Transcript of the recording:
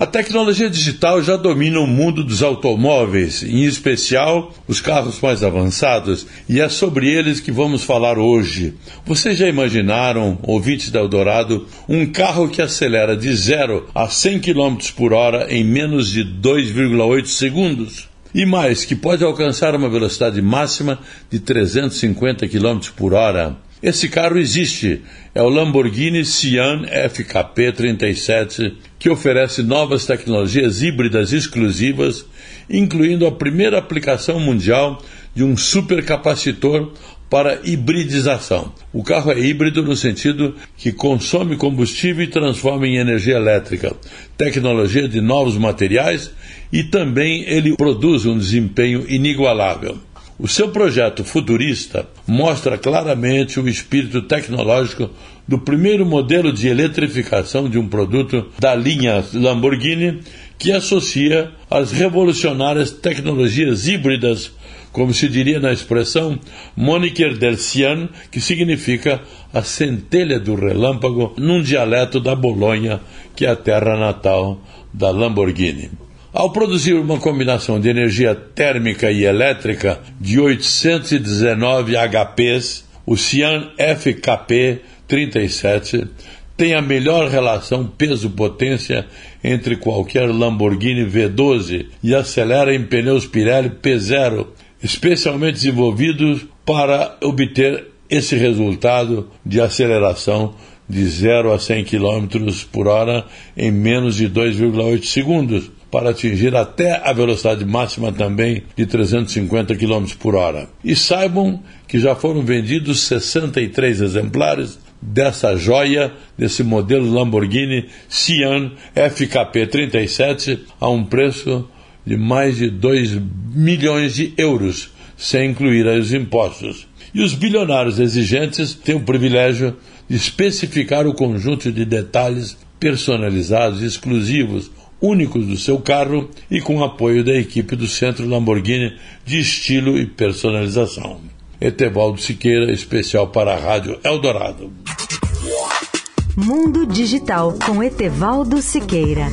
A tecnologia digital já domina o mundo dos automóveis, em especial os carros mais avançados, e é sobre eles que vamos falar hoje. Vocês já imaginaram, ouvintes da Eldorado, um carro que acelera de 0 a 100 km por hora em menos de 2,8 segundos? E mais, que pode alcançar uma velocidade máxima de 350 km por hora. Esse carro existe, é o Lamborghini Sian FKP 37, que oferece novas tecnologias híbridas exclusivas, incluindo a primeira aplicação mundial de um supercapacitor para hibridização. O carro é híbrido no sentido que consome combustível e transforma em energia elétrica, tecnologia de novos materiais e também ele produz um desempenho inigualável. O seu projeto futurista mostra claramente o espírito tecnológico do primeiro modelo de eletrificação de um produto da linha Lamborghini que associa as revolucionárias tecnologias híbridas, como se diria na expressão Moniker del Cian, que significa a centelha do relâmpago, num dialeto da Bolonha, que é a terra natal da Lamborghini. Ao produzir uma combinação de energia térmica e elétrica de 819 HPs, o Cian FKP 37 tem a melhor relação peso-potência entre qualquer Lamborghini V12 e acelera em pneus Pirelli P0, especialmente desenvolvidos para obter esse resultado de aceleração de 0 a 100 km por hora em menos de 2,8 segundos para atingir até a velocidade máxima também de 350 km por hora. E saibam que já foram vendidos 63 exemplares dessa joia, desse modelo Lamborghini Sian FKP 37, a um preço de mais de 2 milhões de euros, sem incluir os impostos. E os bilionários exigentes têm o privilégio de especificar o conjunto de detalhes personalizados, exclusivos, únicos do seu carro e com apoio da equipe do Centro Lamborghini de estilo e personalização. Etevaldo Siqueira, especial para a Rádio Eldorado. Mundo Digital com Etevaldo Siqueira.